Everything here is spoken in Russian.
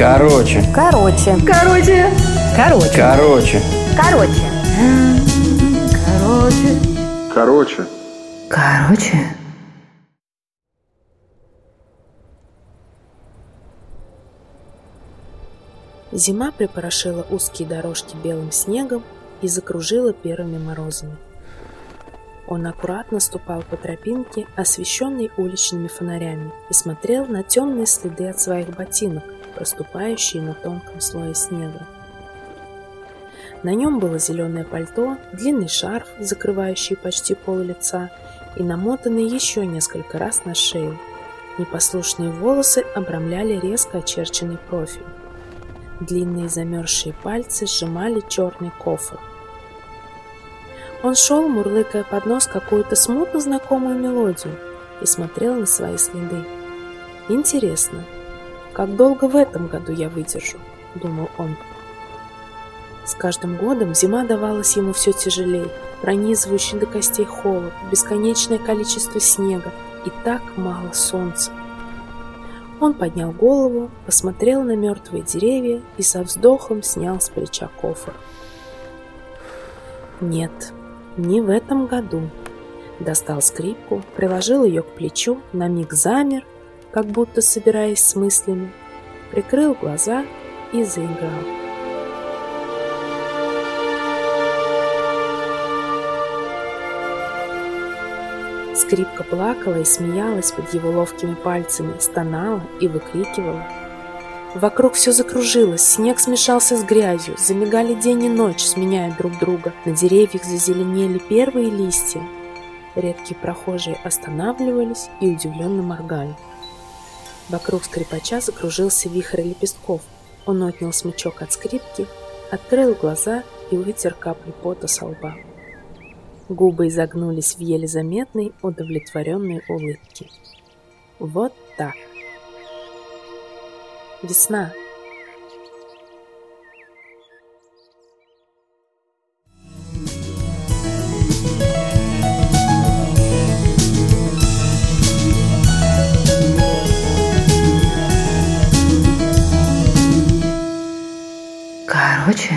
Короче. Короче. Короче. Короче. Короче. Короче. Короче. Короче. Короче. Зима припорошила узкие дорожки белым снегом и закружила первыми морозами. Он аккуратно ступал по тропинке, освещенной уличными фонарями, и смотрел на темные следы от своих ботинок, проступающие на тонком слое снега. На нем было зеленое пальто, длинный шарф, закрывающий почти пол лица, и намотанный еще несколько раз на шею. Непослушные волосы обрамляли резко очерченный профиль. Длинные замерзшие пальцы сжимали черный кофр. Он шел, мурлыкая под нос какую-то смутно знакомую мелодию, и смотрел на свои следы. «Интересно, как долго в этом году я выдержу?» — думал он. С каждым годом зима давалась ему все тяжелее, пронизывающий до костей холод, бесконечное количество снега и так мало солнца. Он поднял голову, посмотрел на мертвые деревья и со вздохом снял с плеча кофр. Нет, не в этом году. Достал скрипку, приложил ее к плечу, на миг замер, как будто собираясь с мыслями, прикрыл глаза и заиграл. Скрипка плакала и смеялась под его ловкими пальцами, стонала и выкрикивала. Вокруг все закружилось, снег смешался с грязью, замигали день и ночь, сменяя друг друга. На деревьях зазеленели первые листья. Редкие прохожие останавливались и удивленно моргали. Вокруг скрипача закружился вихрь лепестков. Он отнял смычок от скрипки, открыл глаза и вытер капли пота со лба. Губы изогнулись в еле заметной, удовлетворенной улыбке. Вот так. Весна, Короче,